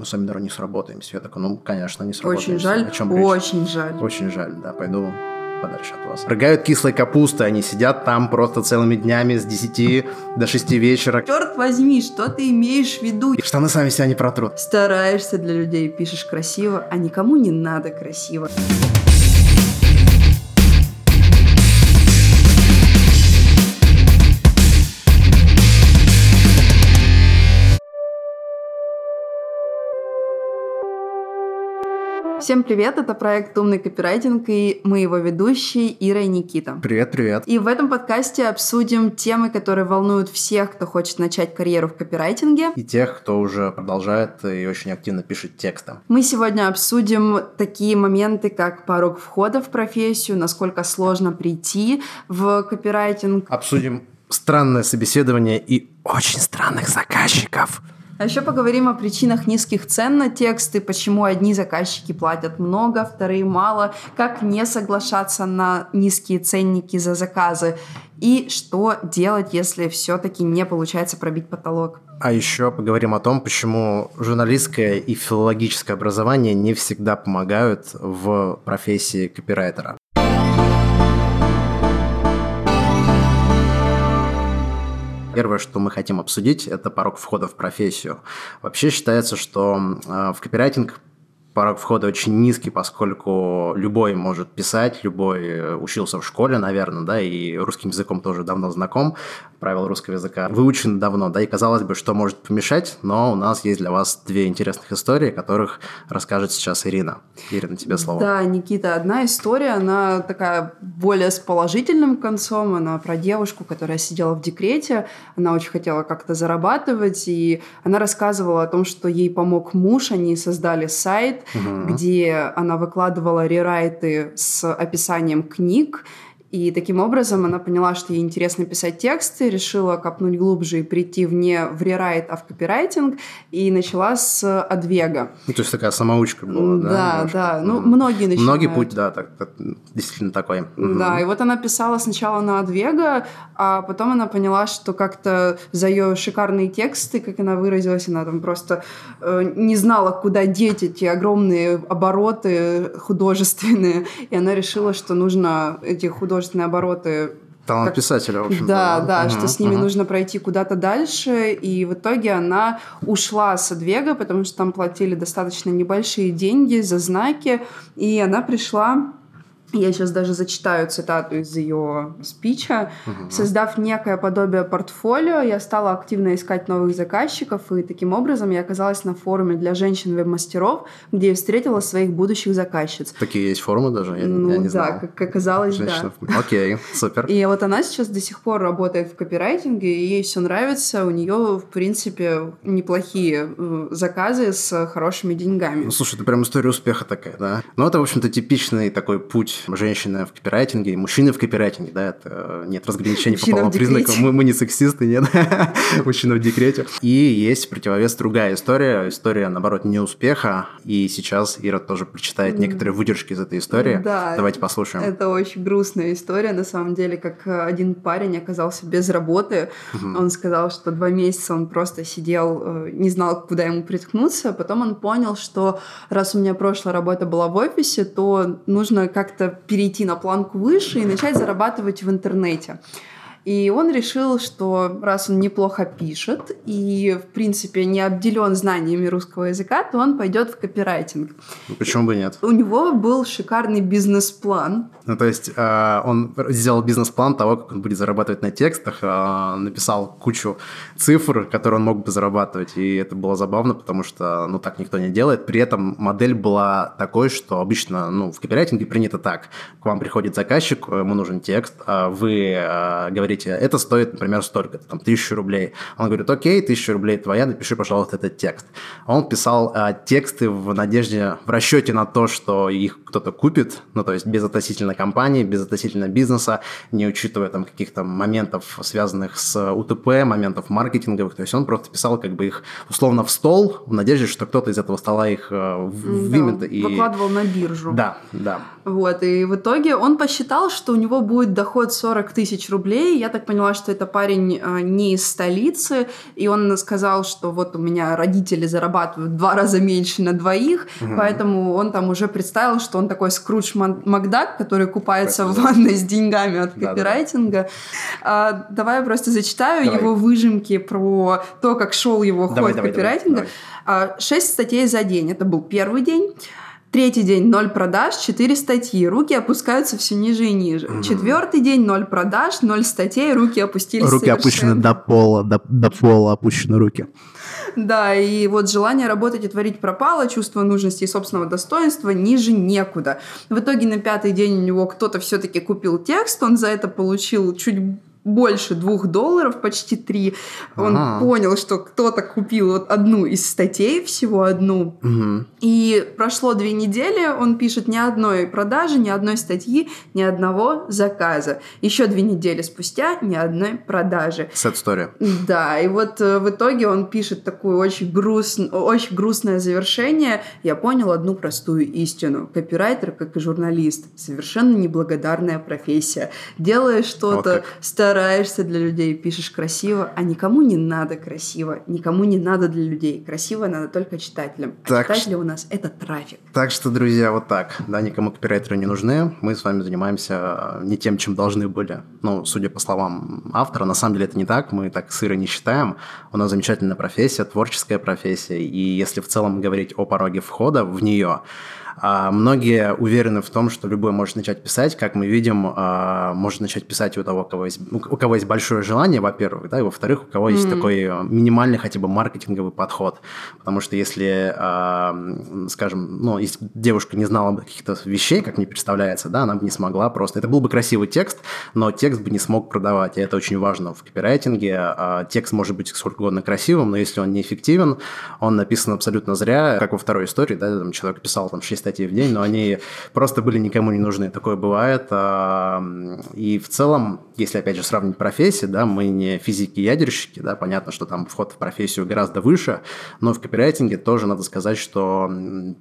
мы с вами, наверное, не сработаемся. Я такой, ну, конечно, не сработаемся. Очень жаль, О чем речь? очень жаль. Очень жаль, да, пойду подальше от вас. Рыгают кислой капусты, они сидят там просто целыми днями с 10 до 6 вечера. Черт возьми, что ты имеешь в виду? И штаны сами себя не протрут. Стараешься для людей, пишешь красиво, а никому не надо красиво. Всем привет, это проект «Умный копирайтинг» и мы его ведущие Ира и Никита. Привет, привет. И в этом подкасте обсудим темы, которые волнуют всех, кто хочет начать карьеру в копирайтинге. И тех, кто уже продолжает и очень активно пишет текстом. Мы сегодня обсудим такие моменты, как порог входа в профессию, насколько сложно прийти в копирайтинг. Обсудим странное собеседование и очень странных заказчиков. А еще поговорим о причинах низких цен на тексты, почему одни заказчики платят много, вторые мало, как не соглашаться на низкие ценники за заказы и что делать, если все-таки не получается пробить потолок. А еще поговорим о том, почему журналистское и филологическое образование не всегда помогают в профессии копирайтера. Первое, что мы хотим обсудить, это порог входа в профессию. Вообще считается, что э, в копирайтинг порог входа очень низкий, поскольку любой может писать, любой э, учился в школе, наверное, да, и русским языком тоже давно знаком, правила русского языка выучены давно, да, и казалось бы, что может помешать, но у нас есть для вас две интересных истории, которых расскажет сейчас Ирина. Ирина, тебе слово. Да, Никита, одна история, она такая более с положительным концом, она про девушку, которая сидела в декрете, она очень хотела как-то зарабатывать, и она рассказывала о том, что ей помог муж, они создали сайт, угу. где она выкладывала рерайты с описанием книг, и таким образом она поняла, что ей интересно писать тексты, решила копнуть глубже и прийти вне в рерайт, а в копирайтинг, и начала с Адвега. Ну, то есть такая самоучка была, да? Да, немножко? да. Ну, многие начинают. Многие путь, да, так, так, действительно такой. Да, и вот она писала сначала на Адвега, а потом она поняла, что как-то за ее шикарные тексты, как она выразилась, она там просто э, не знала, куда деть эти огромные обороты художественные, и она решила, что нужно эти художественные художественные обороты Талант как... писателя, в общем Да, да, угу, что с ними угу. нужно пройти куда-то дальше. И в итоге она ушла с Адвега, потому что там платили достаточно небольшие деньги за знаки. И она пришла я сейчас даже зачитаю цитату из ее спича. Угу. Создав некое подобие портфолио, я стала активно искать новых заказчиков, и таким образом я оказалась на форуме для женщин-веб-мастеров, где я встретила своих будущих заказчиц. Такие есть форумы даже? Я, ну я не да, знал. как оказалось, Женщина да. Окей, супер. И вот она сейчас до сих пор работает в копирайтинге, и ей все нравится. У нее, в принципе, неплохие э, заказы с хорошими деньгами. Ну, слушай, это прям история успеха такая, да? Ну, это, в общем-то, типичный такой путь женщины в копирайтинге, мужчины в копирайтинге, да, это э, нет разграничений по половым признакам, мы, мы не сексисты, нет, мужчина в декрете. И есть противовес другая история, история, наоборот, неуспеха, и сейчас Ира тоже прочитает некоторые выдержки из этой истории. Да. Давайте послушаем. Это очень грустная история, на самом деле, как э, один парень оказался без работы, он сказал, что два месяца он просто сидел, э, не знал, куда ему приткнуться, потом он понял, что раз у меня прошлая работа была в офисе, то нужно как-то перейти на планку выше и начать зарабатывать в интернете. И он решил, что раз он неплохо пишет и, в принципе, не обделен знаниями русского языка, то он пойдет в копирайтинг. Ну, почему бы нет? У него был шикарный бизнес-план. Ну, то есть э, он сделал бизнес-план того, как он будет зарабатывать на текстах, э, написал кучу цифр, которые он мог бы зарабатывать, и это было забавно, потому что, ну, так никто не делает. При этом модель была такой, что обычно, ну, в копирайтинге принято так. К вам приходит заказчик, ему нужен текст, а вы э, говорите, говорите, это стоит, например, столько, там, тысячу рублей. Он говорит, окей, тысяча рублей твоя, напиши, пожалуйста, этот текст. Он писал а, тексты в надежде, в расчете на то, что их кто-то купит, ну, то есть без относительно компании, без относительно бизнеса, не учитывая там каких-то моментов, связанных с УТП, моментов маркетинговых. То есть он просто писал как бы их условно в стол в надежде, что кто-то из этого стола их э, вымет. Да, и... Выкладывал на биржу. Да, да. Вот, и в итоге он посчитал, что у него будет доход 40 тысяч рублей, Я так поняла, что это парень э, не из столицы, и он сказал, что вот у меня родители зарабатывают в два раза меньше на двоих, угу. поэтому он там уже представил, что он такой Скрудж Макдак, который купается в ванной с деньгами от копирайтинга. Да, да. А, давай я просто зачитаю давай. его выжимки про то, как шел его давай, ход давай, копирайтинга. Давай, давай. Шесть статей за день. Это был первый день. Третий день ноль продаж, четыре статьи, руки опускаются все ниже и ниже. Mm-hmm. Четвертый день ноль продаж, ноль статей, руки опустились Руки совершенно. опущены до пола, до, до пола опущены руки. Да, и вот желание работать и творить пропало, чувство нужности и собственного достоинства ниже некуда. В итоге на пятый день у него кто-то все-таки купил текст, он за это получил чуть больше двух долларов, почти три. Он ага. понял, что кто-то купил вот одну из статей, всего одну. Угу. И прошло две недели, он пишет ни одной продажи, ни одной статьи, ни одного заказа. Еще две недели спустя ни одной продажи. Sad story. Да, и вот э, в итоге он пишет такое очень, груст... очень грустное завершение. Я понял одну простую истину. Копирайтер, как и журналист, совершенно неблагодарная профессия. Делая что-то, стараешься для людей, пишешь красиво, а никому не надо красиво, никому не надо для людей. Красиво надо только читателям. А так читатели у нас это трафик. Так что, друзья, вот так. Да, никому копирайтеры не нужны. Мы с вами занимаемся э, не тем, чем должны были. Ну, судя по словам автора, на самом деле это не так. Мы так сыро не считаем. У нас замечательная профессия, творческая профессия. И если в целом говорить о пороге входа в нее, а многие уверены в том, что любой может начать писать. Как мы видим, а, может начать писать у того, у кого есть, у кого есть большое желание, во-первых, да, и во-вторых, у кого есть mm-hmm. такой минимальный хотя бы маркетинговый подход. Потому что если, а, скажем, ну, если девушка не знала бы каких-то вещей, как мне представляется, да, она бы не смогла просто... Это был бы красивый текст, но текст бы не смог продавать, и это очень важно в копирайтинге. Текст может быть сколько угодно красивым, но если он неэффективен, он написан абсолютно зря, как во второй истории, да, там человек писал там 6 статей в день, но они просто были никому не нужны. Такое бывает. А, и в целом, если, опять же, сравнить профессии, да, мы не физики-ядерщики, да, понятно, что там вход в профессию гораздо выше, но в копирайтинге тоже надо сказать, что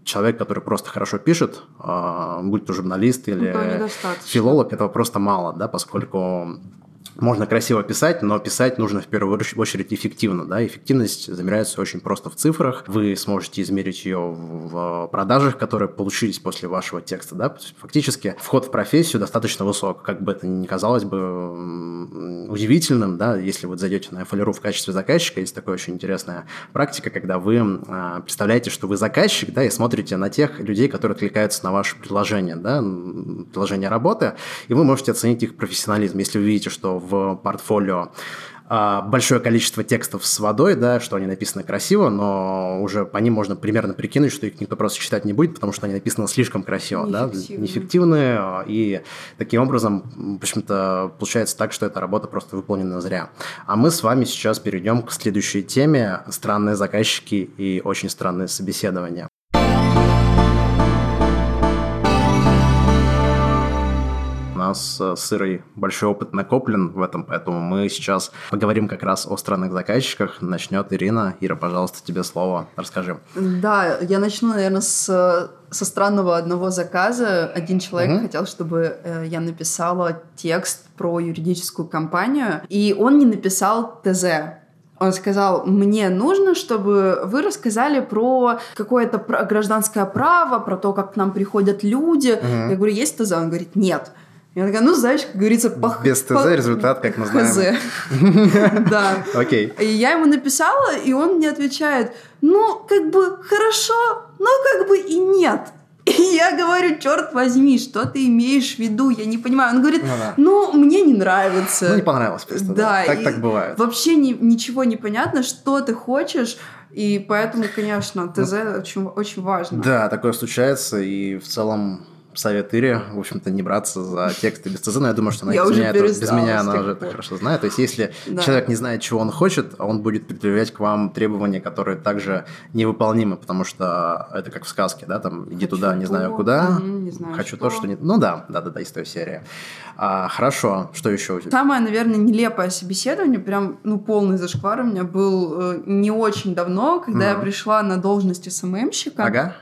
человек, который просто хорошо пишет, а, будь то журналист или филолог, этого просто мало, да, поскольку можно красиво писать, но писать нужно в первую очередь эффективно. Да? Эффективность замеряется очень просто в цифрах. Вы сможете измерить ее в продажах, которые получились после вашего текста. Да? Фактически вход в профессию достаточно высок. Как бы это ни казалось бы удивительным, да? если вы зайдете на FLRU в качестве заказчика, есть такая очень интересная практика, когда вы а, представляете, что вы заказчик, да, и смотрите на тех людей, которые откликаются на ваше предложение, да, предложение работы, и вы можете оценить их профессионализм. Если вы видите, что в портфолио а, большое количество текстов с водой, да, что они написаны красиво, но уже по ним можно примерно прикинуть, что их никто просто читать не будет, потому что они написаны слишком красиво, неэффективные. да, неэффективные, и таким образом, в общем-то, получается так, что эта работа просто выполнена зря. А мы с вами сейчас перейдем к следующей теме «Странные заказчики и очень странные собеседования». Нас э, с Ирой большой опыт накоплен в этом, поэтому мы сейчас поговорим как раз о странных заказчиках. Начнет Ирина. Ира, пожалуйста, тебе слово. Расскажи. Да, я начну, наверное, с со странного одного заказа один человек угу. хотел, чтобы э, я написала текст про юридическую компанию, и он не написал ТЗ. Он сказал, мне нужно, чтобы вы рассказали про какое-то гражданское право, про то, как к нам приходят люди. Угу. Я говорю, есть ТЗ? Он говорит, нет. Я такая, ну, знаешь, как говорится, по... Без ТЗ результат, как мы знаем. ХЗ. Да. Окей. И я ему написала, и он мне отвечает, ну, как бы, хорошо, но как бы и нет. И я говорю, черт возьми, что ты имеешь в виду? Я не понимаю. Он говорит, ну, да. ну мне не нравится. Ну, не понравилось просто. Да, да. так так бывает. Вообще ни, ничего не понятно, что ты хочешь. И поэтому, конечно, ТЗ ну, очень, очень важно. Да, такое случается. И в целом совет Ире, в общем-то, не браться за тексты без ТЗ, но я думаю, что она я без, меня это, без меня она уже это хорошо знает. То есть, если да. человек не знает, чего он хочет, он будет предъявлять к вам требования, которые также невыполнимы, потому что это как в сказке, да, там, иди хочу туда, не знаю куда, не знаю хочу что. то, что не... Ну да, да-да-да, из той серии. А, хорошо, что еще у тебя? Самое, наверное, нелепое собеседование, прям, ну, полный зашквар у меня был э, не очень давно, когда mm. я пришла на должность СММщика. Ага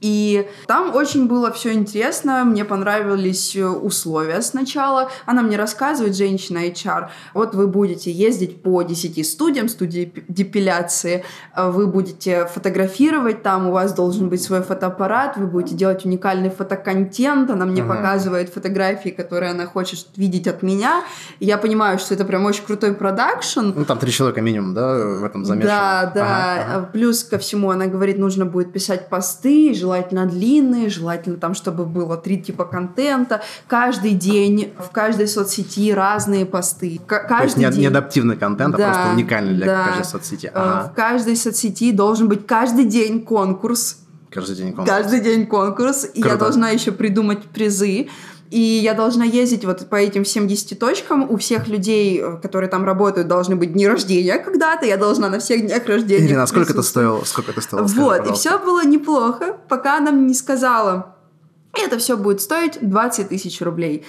И там очень было все интересно, мне понравились э, условия сначала. Она мне рассказывает, женщина HR, вот вы будете ездить по 10 студиям, студии депиляции, э, вы будете фотографировать там, у вас должен быть свой фотоаппарат, вы будете делать уникальный фотоконтент, она мне uh-huh. показывает фотографии, которые она хочет видеть от меня. И я понимаю, что это прям очень крутой продакшн. Ну, там три человека минимум, да, в этом замешано? Да, да. Ага, ага. Плюс ко всему она говорит, нужно будет писать посты, желательно длинные, желательно там, чтобы было три типа контента. Каждый день в каждой соцсети разные посты. Каждый То есть не, день... не адаптивный контент, да, а просто уникальный для да. каждой соцсети. Э, ага. В каждой соцсети должен быть каждый день конкурс. Каждый день конкурс. Каждый день конкурс. Круто. И я должна еще придумать призы. И я должна ездить вот по этим 70 точкам. У всех людей, э, которые там работают, должны быть дни рождения когда-то. Я должна на всех днях рождения Ирина, а сколько это стоило? Сколько это стоило? Скажи, вот, пожалуйста. и все было неплохо, пока она мне не сказала, это все будет стоить 20 тысяч рублей.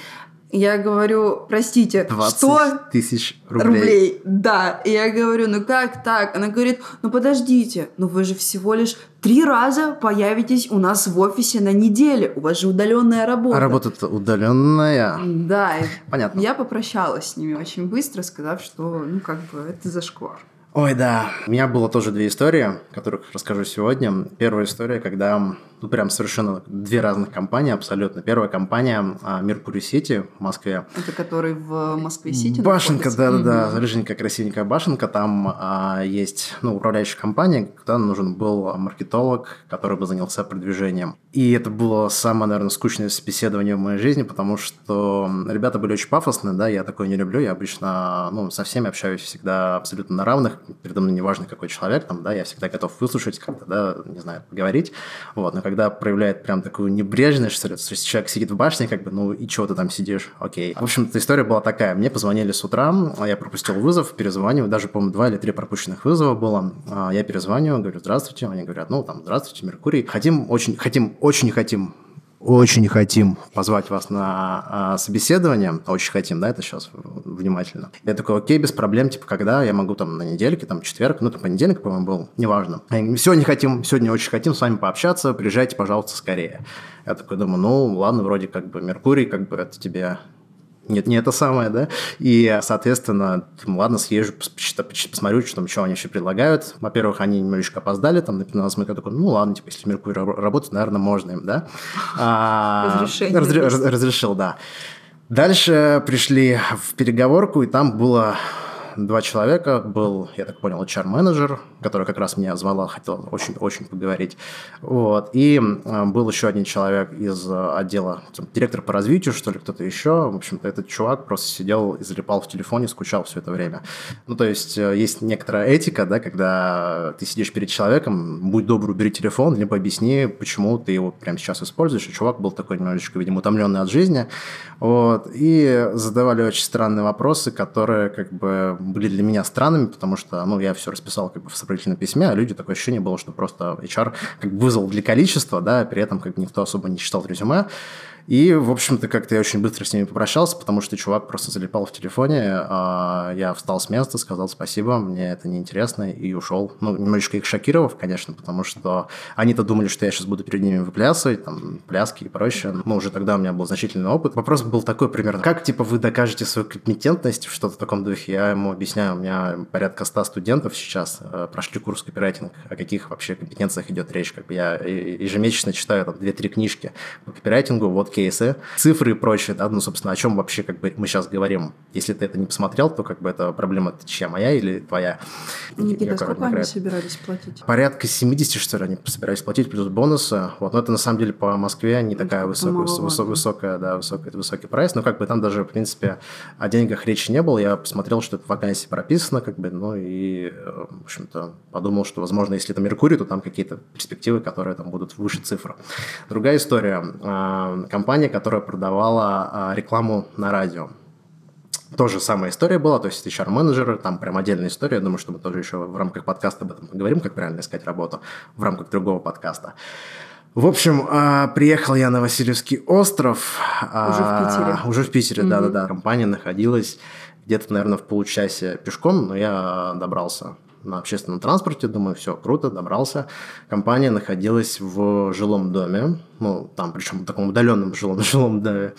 Я говорю, простите, 20 что? тысяч рублей. рублей. Да. И я говорю, ну как так? Она говорит, ну подождите, ну вы же всего лишь три раза появитесь у нас в офисе на неделе. У вас же удаленная работа. А работа-то удаленная? Да. Понятно. Я попрощалась с ними очень быстро, сказав, что, ну как бы, это зашквар. Ой, да. У меня было тоже две истории, которых расскажу сегодня. Первая история, когда ну, прям совершенно две разных компании абсолютно. Первая компания а, Меркурий Сити в Москве. Это который в Москве-Сити Башенка, да-да-да, mm-hmm. рыженькая, красивенькая башенка. Там а, есть ну, управляющая компания, куда нужен был маркетолог, который бы занялся продвижением. И это было самое, наверное, скучное собеседование в моей жизни, потому что ребята были очень пафосные, да, я такое не люблю, я обычно, ну, со всеми общаюсь всегда абсолютно на равных, передо мной неважно, какой человек, там, да, я всегда готов выслушать, как-то, да, не знаю, поговорить, вот, но когда проявляет прям такую небрежность, что ли, то есть человек сидит в башне, как бы, ну и чего ты там сидишь, окей. В общем-то, история была такая. Мне позвонили с утра, я пропустил вызов, перезвонил, даже, по-моему, два или три пропущенных вызова было. А, я перезвоню, говорю, здравствуйте, они говорят, ну, там, здравствуйте, Меркурий. Хотим, очень, хотим, очень хотим очень хотим позвать вас на а, собеседование, очень хотим, да, это сейчас внимательно. Я такой, окей, без проблем, типа, когда я могу там на недельке, там четверг, ну, там понедельник, по-моему, был, неважно. Сегодня хотим, сегодня очень хотим с вами пообщаться, приезжайте, пожалуйста, скорее. Я такой думаю, ну, ладно, вроде как бы Меркурий, как бы это тебе нет, не это самое, да, и, соответственно, думаю, ладно, съезжу, посмотрю, что там, что они еще предлагают. Во-первых, они немножечко опоздали, там, на 15 минут, я такой, ну, ладно, типа, если Меркурий работает, наверное, можно им, да. А, Разрешение. Разре- разрешил, да. Дальше пришли в переговорку, и там было два человека. Был, я так понял, HR-менеджер, который как раз меня звала, хотел очень-очень поговорить. Вот. И был еще один человек из э, отдела, там, директор по развитию, что ли, кто-то еще. В общем-то, этот чувак просто сидел и залипал в телефоне, скучал все это время. Ну, то есть, э, есть некоторая этика, да, когда ты сидишь перед человеком, будь добр, убери телефон, либо объясни, почему ты его прямо сейчас используешь. И чувак был такой немножечко, видимо, утомленный от жизни. Вот. И задавали очень странные вопросы, которые как бы были для меня странными, потому что, ну, я все расписал как бы в сопроводительном письме, а люди такое ощущение было, что просто HR как бы вызвал для количества, да, при этом как бы никто особо не читал резюме. И, в общем-то, как-то я очень быстро с ними попрощался, потому что чувак просто залипал в телефоне. А я встал с места, сказал спасибо, мне это неинтересно, и ушел. Ну, немножечко их шокировав, конечно, потому что они-то думали, что я сейчас буду перед ними выплясывать, там, пляски и прочее. Но уже тогда у меня был значительный опыт. Вопрос был такой примерно, как, типа, вы докажете свою компетентность в что-то в таком духе? Я ему объясняю, у меня порядка 100 студентов сейчас э, прошли курс копирайтинг, о каких вообще компетенциях идет речь. Как бы я ежемесячно читаю там 2-3 книжки по копирайтингу, вот кейсы, цифры и прочее, да, ну, собственно, о чем вообще как бы мы сейчас говорим. Если ты это не посмотрел, то как бы это проблема чья, моя или твоя? Никита, сколько они собирались платить? Порядка 70, что ли, они собирались платить, плюс бонусы. Вот, но это на самом деле по Москве не такая высокая, высокая, высокая, да, высокая, высокий прайс, но как бы там даже, в принципе, о деньгах речи не было. Я посмотрел, что это в вакансии прописано, как бы, ну и, э, в общем-то, подумал, что, возможно, если это Меркурий, то там какие-то перспективы, которые там будут выше цифр. Другая история. А, компания, которая продавала а, рекламу на радио. Тоже самая история была, то есть HR-менеджеры, там прям отдельная история, я думаю, что мы тоже еще в рамках подкаста об этом поговорим, как правильно искать работу, в рамках другого подкаста. В общем, а, приехал я на Васильевский остров. Уже в Питере. Уже в Питере, да-да-да. Компания находилась где-то, наверное, в получасе пешком, но я добрался на общественном транспорте, думаю, все, круто, добрался. Компания находилась в жилом доме, ну, там, причем в таком удаленном жилом, жилом доме.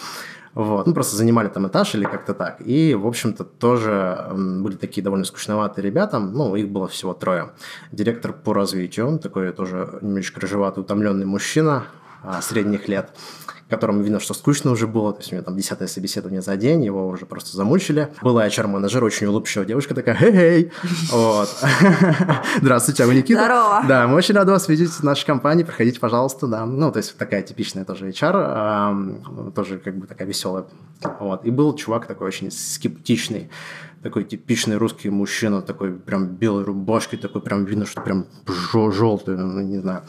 Вот. Ну, просто занимали там этаж или как-то так. И, в общем-то, тоже были такие довольно скучноватые ребята. Ну, их было всего трое. Директор по развитию, такой тоже немножечко рыжеватый, утомленный мужчина а, средних лет которому видно, что скучно уже было, то есть у него там десятое собеседование за день, его уже просто замучили. Была HR-менеджер, очень улыбчивая девушка такая, хей-хей, вот. Здравствуйте, а вы Никита? Здорово. Да, мы очень рады вас видеть в нашей компании, проходите, пожалуйста, да. Ну, то есть такая типичная тоже HR, тоже как бы такая веселая. Вот. И был чувак такой очень скептичный, такой типичный русский мужчина, такой прям белой рубашкой, такой прям видно, что прям желтый, ну, не знаю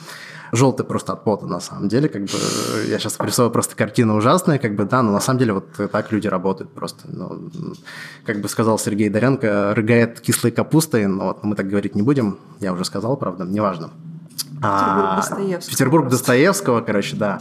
желтый просто от пота, на самом деле, как бы, я сейчас рисую просто картину ужасная, как бы, да, но на самом деле вот так люди работают просто, ну, как бы сказал Сергей Доренко, рыгает кислой капустой, но вот мы так говорить не будем, я уже сказал, правда, неважно. Петербург а, Достоевского. Петербург Достоевского, короче, да.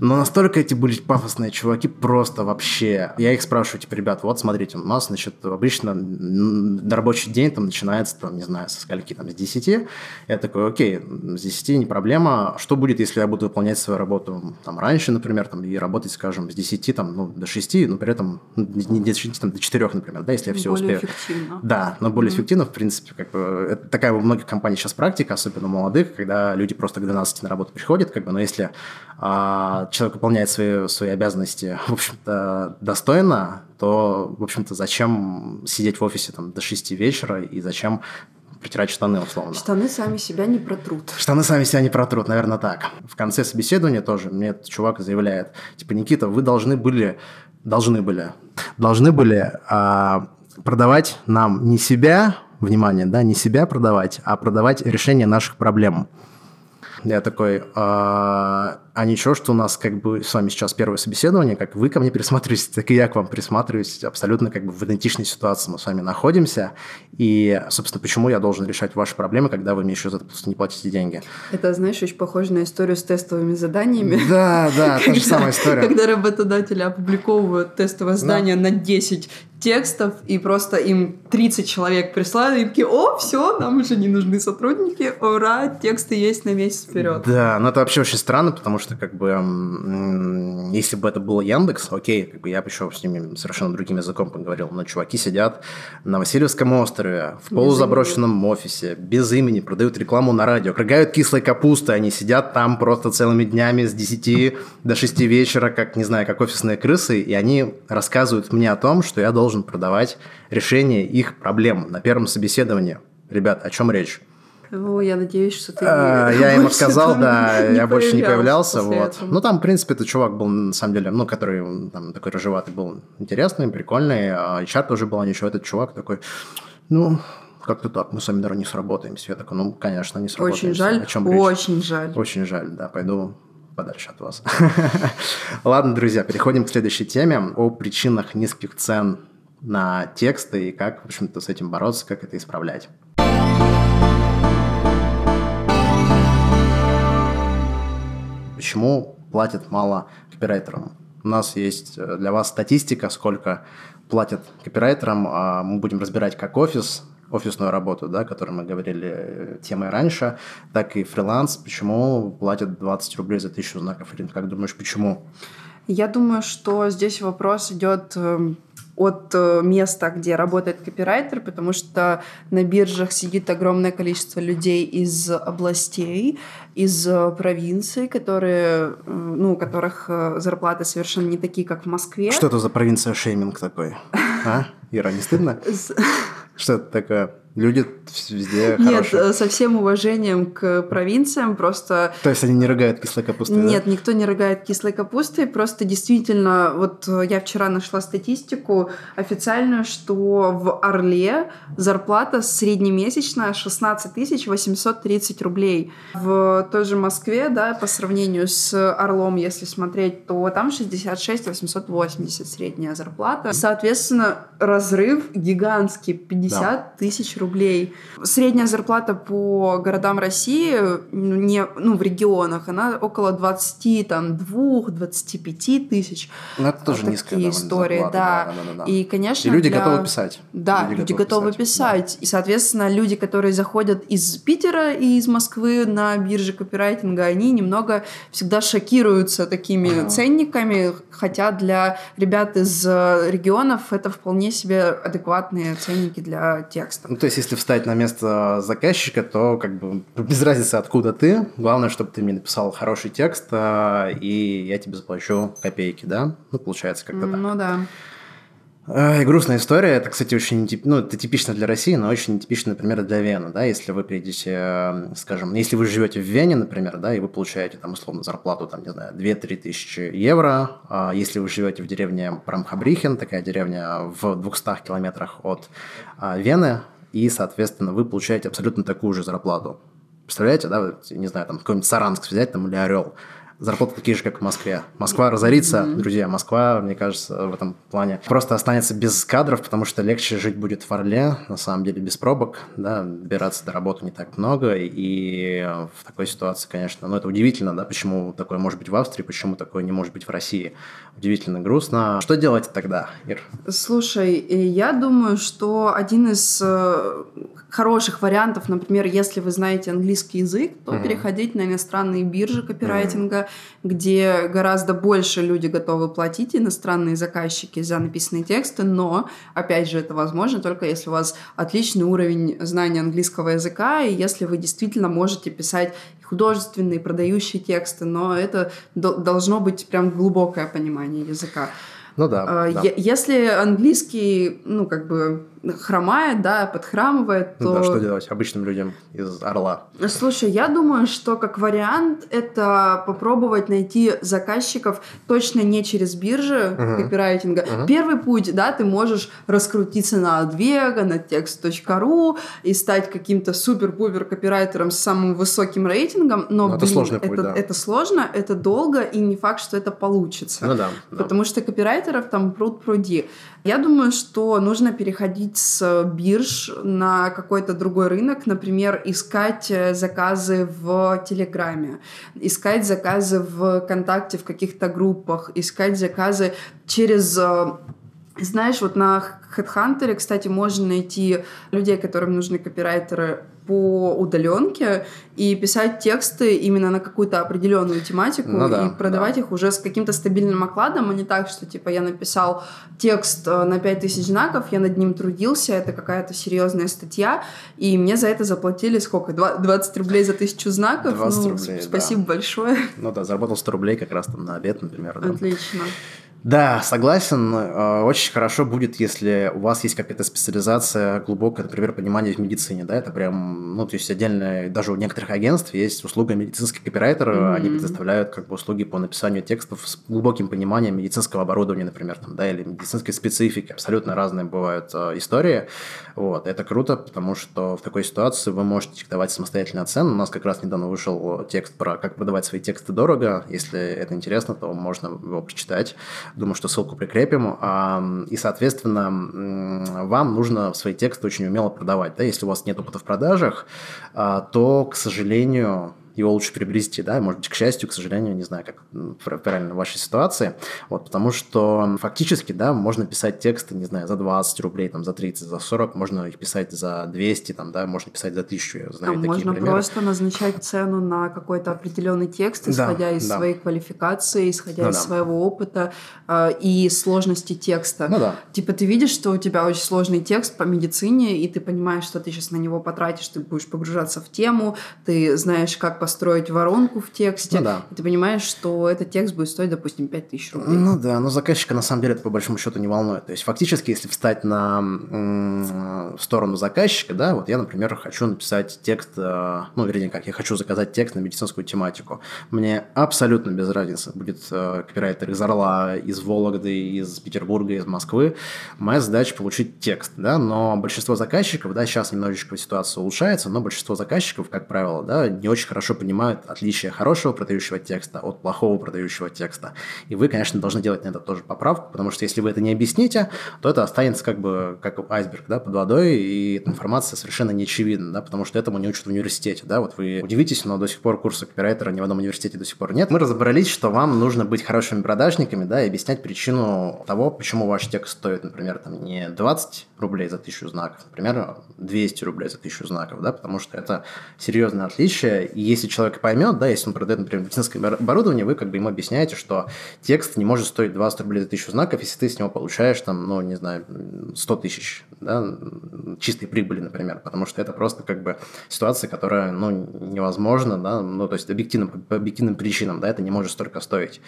Но настолько эти были пафосные чуваки, просто вообще. Я их спрашиваю, типа, ребят, вот смотрите, у нас, значит, обычно на рабочий день там начинается, там, не знаю, со скольки, там, с 10. Я такой, окей, с 10 не проблема. Что будет, если я буду выполнять свою работу там раньше, например, там, и работать, скажем, с 10 там, ну, до 6, но при этом не до 6, там, до 4, например, да, если я все более успею. эффективно. Да, но более mm-hmm. эффективно, в принципе, как бы, это такая во многих компаниях сейчас практика, особенно молодых, когда люди просто к 12 на работу приходят, как бы, но если человек выполняет свои, свои обязанности, в общем-то, достойно, то, в общем-то, зачем сидеть в офисе там до 6 вечера и зачем протирать штаны, условно. Штаны сами себя не протрут. Штаны сами себя не протрут, наверное, так. В конце собеседования тоже мне этот чувак заявляет, типа, Никита, вы должны были, должны были, должны были а, продавать нам не себя, внимание, да, не себя продавать, а продавать решение наших проблем. Я такой, а, а ничего, что у нас как бы с вами сейчас первое собеседование, как вы ко мне присматриваетесь, так и я к вам присматриваюсь. Абсолютно как бы в идентичной ситуации мы с вами находимся. И, собственно, почему я должен решать ваши проблемы, когда вы мне еще за это просто не платите деньги? Это, знаешь, очень похоже на историю с тестовыми заданиями. Да, да, та же самая история. Когда работодатели опубликовывают тестовое задание на 10 текстов, и просто им 30 человек прислали, и такие, о, все, нам уже не нужны сотрудники, ура, тексты есть на месяц вперед. Да, но это вообще очень странно, потому что, как бы, если бы это был Яндекс, окей, как бы я бы еще с ними совершенно другим языком поговорил, но чуваки сидят на Васильевском острове, в полузаброшенном офисе, без имени, продают рекламу на радио, рыгают кислой капустой, они сидят там просто целыми днями с 10 до 6 вечера, как, не знаю, как офисные крысы, и они рассказывают мне о том, что я должен продавать решение их проблем на первом собеседовании. Ребят, о чем речь? Я надеюсь, что ты... А, я ему сказал, да, я больше не появлялся. Вот. Ну, там, в принципе, этот чувак был, на самом деле, ну, который там такой рыжеватый был интересный, прикольный. А HR тоже был ничего. Этот чувак такой, ну, как-то так, мы с вами, наверное, не сработаемся. Я такой, ну, конечно, не сработаемся. Очень жаль, о чем очень речь? жаль. Очень жаль, да, пойду подальше от вас. Ладно, друзья, переходим к следующей теме о причинах низких цен на тексты и как, в общем-то, с этим бороться, как это исправлять. Почему платят мало копирайтерам? У нас есть э, для вас статистика, сколько платят копирайтерам. А мы будем разбирать как офис, офисную работу, да, о которой мы говорили э, темой раньше, так и фриланс. Почему платят 20 рублей за тысячу знаков? Ирина, как думаешь, почему? Я думаю, что здесь вопрос идет эм, от э, места, где работает копирайтер, потому что на биржах сидит огромное количество людей из областей, из э, провинций, которые, э, ну, у которых зарплаты совершенно не такие, как в Москве. Что это за провинция шейминг такой? А? Ира, не стыдно? Что это такое? Люди везде Нет, хорошие. со всем уважением к провинциям, просто... То есть они не рыгают кислой капустой, Нет, да? никто не рыгает кислой капустой, просто действительно, вот я вчера нашла статистику официальную, что в Орле зарплата среднемесячная 16 830 рублей. В той же Москве, да, по сравнению с Орлом, если смотреть, то там 66 880 средняя зарплата. Соответственно, разрыв гигантский, 50 да. тысяч рублей рублей. Средняя зарплата по городам России, не, ну, в регионах, она около 22-25 тысяч. Ну, это тоже Такие низкая истории, зарплата, да. да, да, да, да. И, конечно, И люди для- готовы писать. Да, люди, готовы писать. И, соответственно, люди, которые заходят из Питера и из Москвы на бирже копирайтинга, они немного всегда шокируются такими Ага. ценниками, хотя для ребят из э, регионов это вполне себе адекватные ценники для текста. Ну, то есть, если встать на место заказчика, то как бы без разницы, откуда ты. Главное, чтобы ты мне написал хороший текст, а, и я тебе заплачу копейки, да? Ну, получается как-то так. Ну да. Ай, грустная история. Это, кстати, очень ну, это типично для России, но очень нетипично, например, для Вены, да, если вы приедете, э, скажем, если вы живете в Вене, например, да, и вы получаете там условно зарплату, там, не знаю, 2-3 тысячи евро, а если вы живете в деревне Прамхабрихен, такая деревня в 200 километрах от а, Вены, и, соответственно, вы получаете абсолютно такую же зарплату. Представляете, да, не знаю, там какой-нибудь Саранск взять, там, или Орел. Зарплаты такие же, как в Москве. Москва разорится, друзья. Москва, мне кажется, в этом плане просто останется без кадров, потому что легче жить будет в Орле, на самом деле, без пробок, да, добираться до работы не так много, и в такой ситуации, конечно, ну, это удивительно, да, почему такое может быть в Австрии, почему такое не может быть в России. Удивительно грустно. Что делать тогда, Ир? Слушай, я думаю, что один из э, хороших вариантов, например, если вы знаете английский язык, то Мгм. переходить на иностранные биржи копирайтинга, где гораздо больше люди готовы платить, иностранные заказчики, за написанные тексты, но, опять же, это возможно только если у вас отличный уровень знания английского языка, и если вы действительно можете писать художественные, продающие тексты, но это до- должно быть прям глубокое понимание языка. Ну да, А, да. Если английский, ну, как бы хромает, да, подхрамывает, Ну то... да, что делать обычным людям из Орла? Слушай, я думаю, что как вариант это попробовать найти заказчиков точно не через биржи Мгм. копирайтинга. Мгм. Первый путь, да, ты можешь раскрутиться на Advega, на text.ru и стать каким-то супер-пупер копирайтером с самым высоким рейтингом, но, Ну, это блин, сложный путь, это, да. это сложно, это долго, и не факт, что это получится. Ну да, да. Потому что копирайтеров там пруд пруди. Я думаю, что нужно переходить с бирж на какой-то другой рынок, например, искать э, заказы в Телеграме, искать заказы в ВКонтакте в каких-то группах, искать заказы через э, знаешь, вот на HeadHunter, кстати, можно найти людей, которым нужны копирайтеры по удаленке и писать тексты именно на какую-то определенную тематику Ну да, и продавать их уже с каким-то стабильным окладом, а не так, что типа я написал текст э, на 5000 знаков, я над ним трудился, это какая-то серьезная статья, и мне за это заплатили сколько? Два- 20 рублей за тысячу знаков? 20 ну, рублей, сп- Спасибо большое. Ну да, заработал 100 рублей как раз там на обед, например. Да. Отлично. Да, согласен. Э, Очень хорошо будет, если у вас есть какая-то специализация, глубокое, например, понимание в медицине, да, это прям, ну, то есть отдельно, даже у некоторых агентств есть услуга медицинский копирайтер, Мгм. они предоставляют как бы услуги по написанию текстов с глубоким пониманием медицинского оборудования, например, там, да, или медицинской специфики, абсолютно разные бывают э, истории, вот, это круто, потому что в такой ситуации вы можете диктовать самостоятельно цены, у нас как раз недавно вышел текст про как продавать свои тексты дорого, если это интересно, то можно его почитать, Думаю, что ссылку прикрепим. И, соответственно, вам нужно свои тексты очень умело продавать. Да? Если у вас нет опыта в продажах, а, то, к сожалению, его лучше приобрести, да, может быть, к счастью, к сожалению, не знаю, как правильно в вашей ситуации, вот, потому что фактически, да, можно писать тексты, не знаю, за 20 рублей, там, за 30, за 40, можно их писать за 200, там, да, можно писать за 1000, я знаю А такие можно примеры. просто назначать цену на какой-то определенный текст, Да, исходя из да. своей квалификации, исходя Ну из да. своего опыта э, и сложности текста. Ну да. Типа ты видишь, что у тебя очень сложный текст по медицине, и ты понимаешь, что ты сейчас на него потратишь, ты будешь погружаться в тему, ты знаешь, как построить воронку в тексте, Ну да. и ты понимаешь, что этот текст будет стоить, допустим, 5000 рублей. Ну да, но заказчика на самом деле это по большому счету не волнует. То есть фактически, если встать на м, сторону заказчика, да, вот я, например, хочу написать текст, э, ну, вернее, как, я хочу заказать текст на медицинскую тематику. Мне абсолютно без разницы, будет э, копирайтер из Орла, из Вологды, из Петербурга, из Москвы. Моя задача получить текст, да, но большинство заказчиков, да, сейчас немножечко ситуация улучшается, но большинство заказчиков, как правило, да, не очень хорошо хорошо понимают отличие хорошего продающего текста от плохого продающего текста. И вы, конечно, должны делать на это тоже поправку, потому что если вы это не объясните, то это останется как бы как айсберг да, под водой, и эта информация совершенно не очевидна, да, потому что этому не учат в университете. Да? Вот вы удивитесь, но до сих пор курса копирайтера ни в одном университете до сих пор нет. Мы разобрались, что вам нужно быть хорошими продажниками да, и объяснять причину того, почему ваш текст стоит, например, там, не 20 рублей за тысячу знаков, например, 200 рублей за тысячу знаков, да, потому что это серьезное отличие. И если человек поймет, да, если он продает, например, медицинское оборудование, вы как бы ему объясняете, что текст не может стоить 20 рублей за тысячу знаков, если ты с него получаешь, там, ну, не знаю, 100 тысяч, да, чистой прибыли, например, потому что это просто как бы ситуация, которая, ну, невозможна, да, ну, то есть объективно, по объективным причинам, да, это не может столько стоить.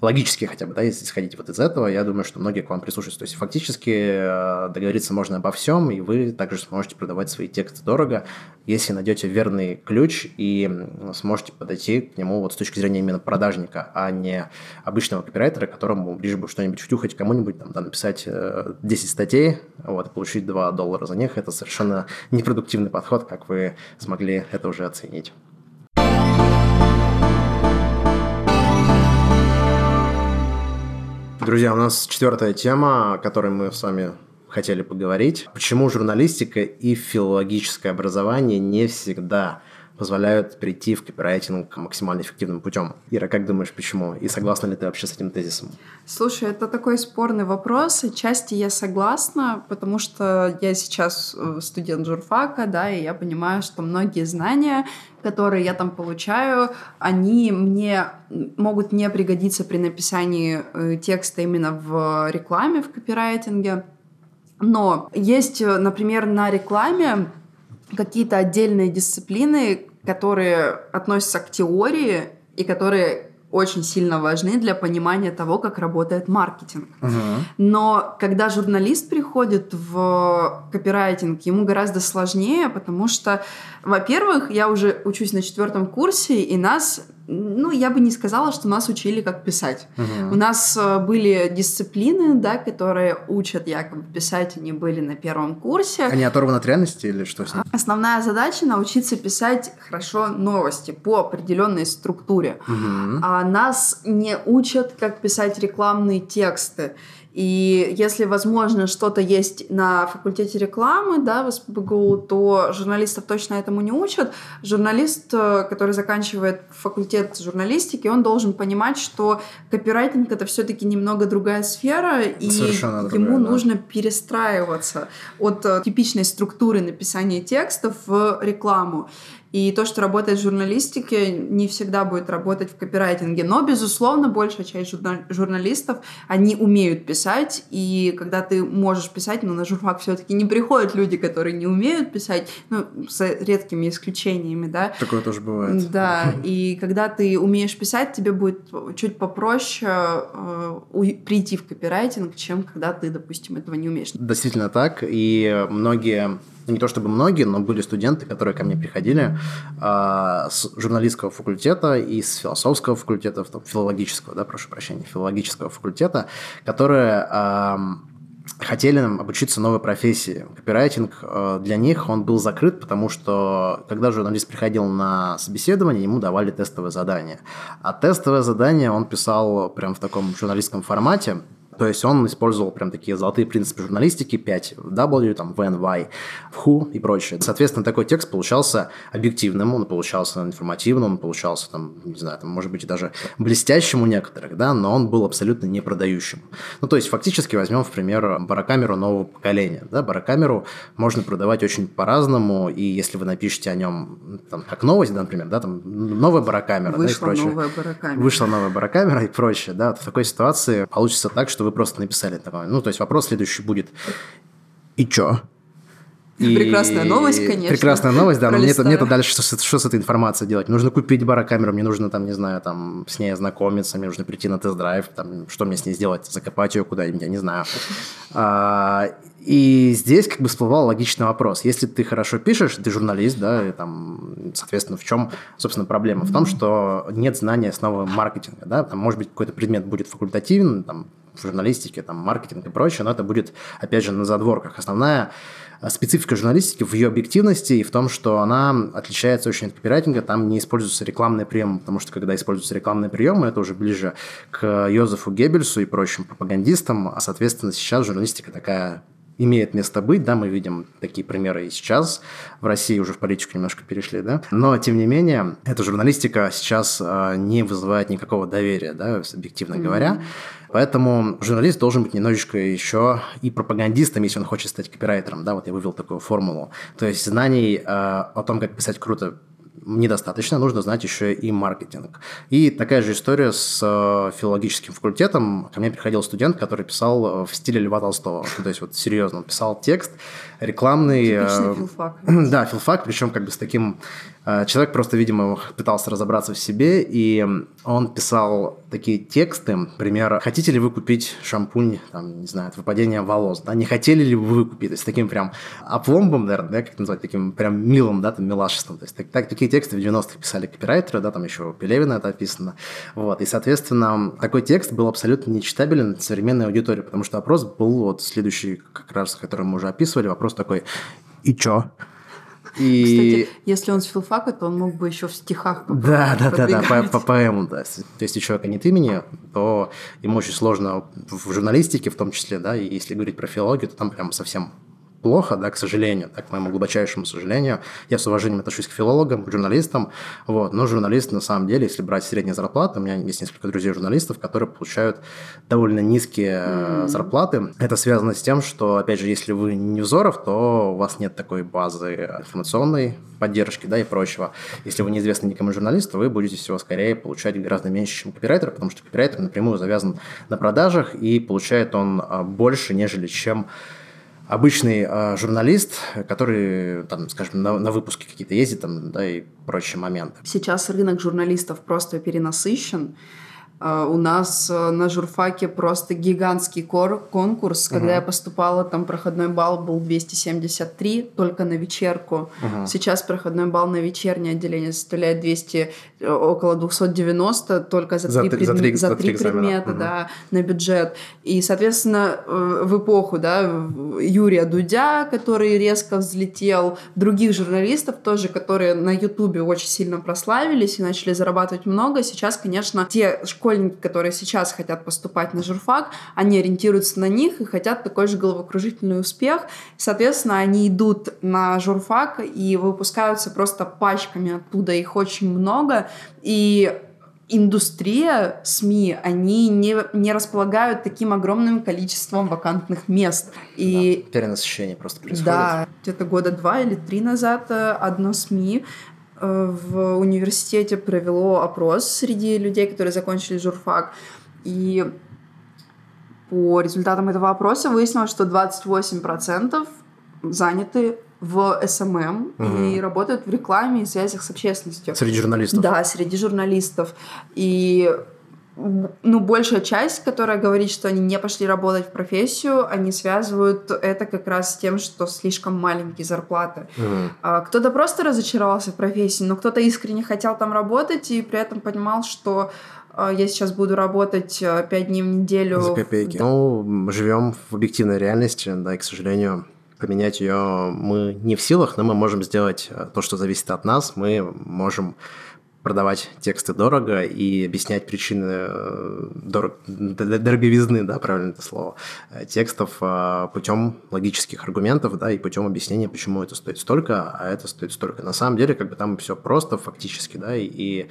Логически хотя бы, да, если исходить вот из этого, я думаю, что многие к вам прислушаются. То есть фактически э, договориться можно обо всем, и вы также сможете продавать свои тексты дорого, если найдете верный ключ и сможете подойти к нему вот с точки зрения именно продажника, а не обычного копирайтера, которому лишь бы что-нибудь втюхать кому-нибудь, там, да, написать 10 э, статей, вот, получить 2 доллара за них. Это совершенно непродуктивный подход, как вы смогли это уже оценить. Друзья, у нас четвертая тема, о которой мы с вами хотели поговорить. Почему журналистика и филологическое образование не всегда позволяют прийти в копирайтинг максимально эффективным путем. Ира, как думаешь, почему? И согласна ли ты вообще с этим тезисом? Слушай, это такой спорный вопрос. Отчасти я согласна, потому что я сейчас э, студент журфака, да, и я понимаю, что многие знания, которые я там получаю, они мне могут не пригодиться при написании э, текста именно в рекламе, в копирайтинге. Но есть, э, например, на рекламе какие-то отдельные дисциплины, которые относятся к теории и которые очень сильно важны для понимания того, как работает маркетинг. Uh-huh. Но когда журналист приходит в копирайтинг, ему гораздо сложнее, потому что, во-первых, я уже учусь на четвертом курсе, и нас ну, я бы не сказала, что нас учили, как писать. Угу. У нас э, были дисциплины, да, которые учат якобы писать, они были на первом курсе. Они оторваны от реальности или что с ним? Основная задача научиться писать хорошо новости по определенной структуре. Угу. А нас не учат, как писать рекламные тексты. И если, возможно, что-то есть на факультете рекламы, да, в СПБГУ, то журналистов точно этому не учат. Журналист, э, который заканчивает факультет журналистики, он должен понимать, что копирайтинг — это все таки немного другая сфера, и Совершенно ему другая, нужно да. перестраиваться от э, типичной структуры написания текстов в рекламу. И то, что работает в журналистике, не всегда будет работать в копирайтинге. Но, безусловно, большая часть журналистов, они умеют писать. И когда ты можешь писать, но на журфак все-таки не приходят люди, которые не умеют писать, ну, с редкими исключениями, да. Такое тоже бывает. Да, и когда ты умеешь писать, тебе будет чуть попроще э, прийти в копирайтинг, чем когда ты, допустим, этого не умеешь. Действительно так. И многие не то чтобы многие, но были студенты, которые ко мне приходили э, с журналистского факультета и с философского факультета, там, филологического, да, прошу прощения, филологического факультета, которые э, хотели обучиться новой профессии. Копирайтинг э, для них он был закрыт, потому что когда журналист приходил на собеседование, ему давали тестовое задание. А тестовое задание он писал прям в таком журналистском формате, то есть он использовал прям такие золотые принципы журналистики, 5 W, там, when, why, who и прочее. Соответственно, такой текст получался объективным, он получался информативным, он получался, там, не знаю, там, может быть, даже блестящим у некоторых, да, но он был абсолютно не продающим. Ну, то есть, фактически возьмем, в пример, барокамеру нового поколения. Да, барокамеру можно продавать очень по-разному, и если вы напишете о нем, там, как новость, да, например, да, там, новая барокамера, Вышла да, и прочее. новая барокамера. Вышла новая барокамера и прочее, да, в такой ситуации получится так, что вы вы просто написали такое. Ну, то есть вопрос следующий будет «И чё?» И... Прекрасная новость, конечно. Прекрасная новость, да, но мне-то, мне дальше что, что с этой информацией делать? Нужно купить барокамеру, мне нужно, там, не знаю, там, с ней ознакомиться, мне нужно прийти на тест-драйв, там, что мне с ней сделать, закопать ее куда-нибудь, я не знаю. А, и здесь как бы всплывал логичный вопрос. Если ты хорошо пишешь, ты журналист, да, и там, соответственно, в чем, собственно, проблема? В том, что нет знания основы маркетинга, да, там, может быть, какой-то предмет будет факультативен, там, в журналистике, там, маркетинг и прочее, но это будет, опять же, на задворках. Основная специфика журналистики в ее объективности и в том, что она отличается очень от копирайтинга, там не используются рекламные приемы, потому что когда используются рекламные приемы, это уже ближе к Йозефу Геббельсу и прочим пропагандистам, а, соответственно, сейчас журналистика такая имеет место быть, да, мы видим такие примеры и сейчас, в России уже в политику немножко перешли, да, но, тем не менее, эта журналистика сейчас э, не вызывает никакого доверия, да, объективно mm-hmm. говоря, поэтому журналист должен быть немножечко еще и пропагандистом, если он хочет стать копирайтером, да, вот я вывел такую формулу, то есть знаний э, о том, как писать круто недостаточно, нужно знать еще и маркетинг. И такая же история с э, филологическим факультетом. Ко мне приходил студент, который писал в стиле Льва Толстого. То есть вот серьезно, он писал текст рекламный. Типичный э, филфак. Да, филфак, причем как бы с таким Э, человек просто, видимо, пытался разобраться в себе, и он писал такие тексты, например, хотите ли вы купить шампунь, там, не знаю, от выпадения волос, да, не хотели ли вы купить, то есть таким прям опломбом, наверное, да, как назвать, таким прям милым, да, там, милашеством, то есть так, так, такие тексты в 90-х писали копирайтеры, да, там еще у Пелевина это описано, вот, и, соответственно, такой текст был абсолютно нечитабелен современной аудитории, потому что вопрос был вот следующий, как раз, который мы уже описывали, вопрос такой, и чё? И... Кстати, если он с филфака, то он мог бы еще в стихах Да, да, да, да, по, по поэму, да. То есть, если человека нет имени, то ему очень сложно в журналистике в том числе, да, и если говорить про филологию, то там прям совсем плохо, да, к сожалению, так, к моему глубочайшему сожалению. Я с уважением отношусь к филологам, к журналистам, вот, но журналисты, на самом деле, если брать средние зарплаты, у меня есть несколько друзей-журналистов, которые получают довольно низкие mm-hmm. зарплаты. Это связано с тем, что, опять же, если вы не Взоров, то у вас нет такой базы информационной поддержки, да, и прочего. Если вы неизвестный никому журналист, то вы будете всего скорее получать гораздо меньше, чем копирайтер, потому что копирайтер напрямую завязан на продажах, и получает он а, больше, нежели чем обычный э, журналист, который, там, скажем, на, на выпуске какие-то ездит, там, да, и прочие моменты. Сейчас рынок журналистов просто перенасыщен. А, у нас э, на журфаке просто гигантский кор конкурс. Когда uh-huh. я поступала, там проходной балл был 273 только на вечерку. Uh-huh. Сейчас проходной балл на вечернее отделение составляет 200, э, около 290 только за, за, три, предм... за, три, за три, предмета uh-huh. да, на бюджет. И, соответственно, э, в эпоху да, Юрия Дудя, который резко взлетел, других журналистов тоже, которые на Ютубе очень сильно прославились и начали зарабатывать много. Сейчас, конечно, те школы школьники, которые сейчас хотят поступать на журфак, они ориентируются на них и хотят такой же головокружительный успех. Соответственно, они идут на журфак и выпускаются просто пачками оттуда, их очень много. И индустрия СМИ, они не, не располагают таким огромным количеством вакантных мест. И... Да, перенасыщение просто происходит. Да, где-то года два или три назад э, одно СМИ в университете провело опрос среди людей, которые закончили журфак. И по результатам этого опроса выяснилось, что 28% заняты в SMM угу. и работают в рекламе и связях с общественностью. Среди журналистов? Да, среди журналистов. И ну, большая часть, которая говорит, что они не пошли работать в профессию, они связывают это как раз с тем, что слишком маленькие зарплаты. М-м. А, кто-то просто разочаровался в профессии, но кто-то искренне хотел там работать и при этом понимал, что а, я сейчас буду работать а, пять дней в неделю. За копейки. Да. Ну, живем в объективной реальности, да, и, к сожалению, поменять ее мы не в силах, но мы можем сделать то, что зависит от нас. Мы можем продавать тексты дорого и объяснять причины э, дорог... дороговизны, да, правильно это слово, э, текстов э, путем логических аргументов, да, и путем объяснения, почему это стоит столько, а это стоит столько. На самом деле, как бы там все просто фактически, да, и, и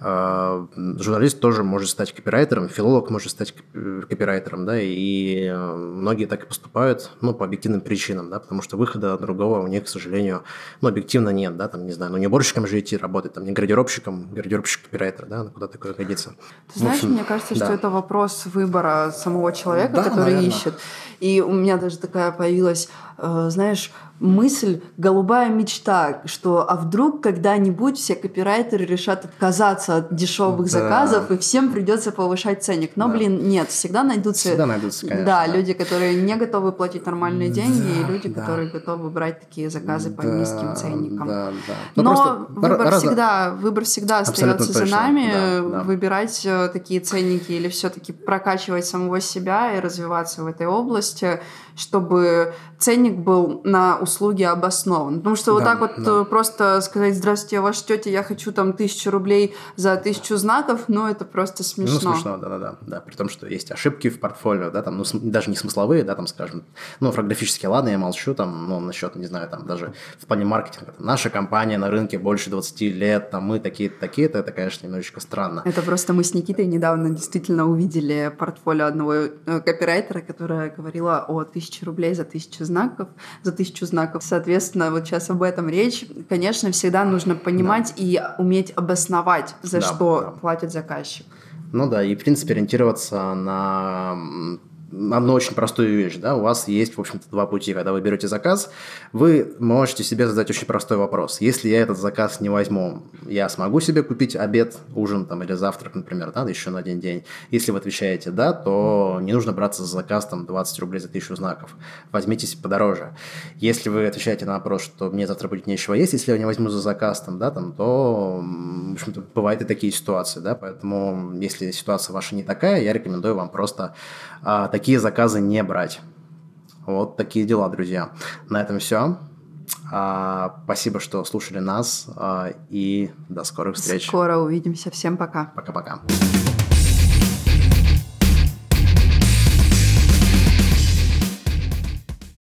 э, журналист тоже может стать копирайтером, филолог может стать копирайтером, да, и многие так и поступают, ну, по объективным причинам, да, потому что выхода другого у них, к сожалению, ну, объективно нет, да, там, не знаю, ну, не уборщиком же идти работать, там, не градировщиком, гардеробщиком, гардеробщик копирайтер, да, куда такое годится. Ты знаешь, общем, мне кажется, да. что это вопрос выбора самого человека, да, который наверное. ищет. И у меня даже такая появилась, знаешь, мысль, голубая мечта, что а вдруг когда-нибудь все копирайтеры решат отказаться от дешевых да. заказов, и всем придется повышать ценник. Но, да. блин, нет, всегда найдутся, всегда найдутся конечно, да, да, люди, которые не готовы платить нормальные деньги, да, и люди, да. которые готовы брать такие заказы по да, низким ценникам. Да, да. Но, Но выбор, раз... всегда, выбор всегда всегда остается за нами да, да. выбирать э, такие ценники или все-таки прокачивать самого себя и развиваться в этой области, чтобы ценник был на услуги обоснован. Потому что да, вот так вот да. просто сказать «Здравствуйте, ваша тетя, я хочу там тысячу рублей за тысячу знаков», ну, это просто смешно. Ну, смешно, да-да-да. Да, при том, что есть ошибки в портфолио, да, там, ну, даже не смысловые, да, там, скажем, ну, орфографические, ладно, я молчу, там, ну, насчет, не знаю, там, даже в плане маркетинга. Там, наша компания на рынке больше 20 лет, там, мы такие-то, такие-то, это, конечно, немножечко странно. Это просто мы с Никитой недавно действительно увидели портфолио одного э, копирайтера, которая говорила о тысяче рублей за тысячу знаков, за тысячу знаков. Соответственно, вот сейчас об этом речь. Конечно, всегда нужно понимать да. и уметь обосновать, за да, что да. платит заказчик. Ну да, и в принципе ориентироваться на одну очень простую вещь, да, у вас есть, в общем-то, два пути. Когда вы берете заказ, вы можете себе задать очень простой вопрос. Если я этот заказ не возьму, я смогу себе купить обед, ужин там, или завтрак, например, да, еще на один день? Если вы отвечаете «да», то не нужно браться за заказ там 20 рублей за тысячу знаков. Возьмитесь подороже. Если вы отвечаете на вопрос, что мне завтра будет нечего есть, если я не возьму за заказ, там, да, там, то, в общем-то, бывают и такие ситуации, да, поэтому если ситуация ваша не такая, я рекомендую вам просто а, заказы не брать. Вот такие дела, друзья. На этом все. А, спасибо, что слушали нас. А, и до скорых встреч. Скоро увидимся. Всем пока. Пока-пока.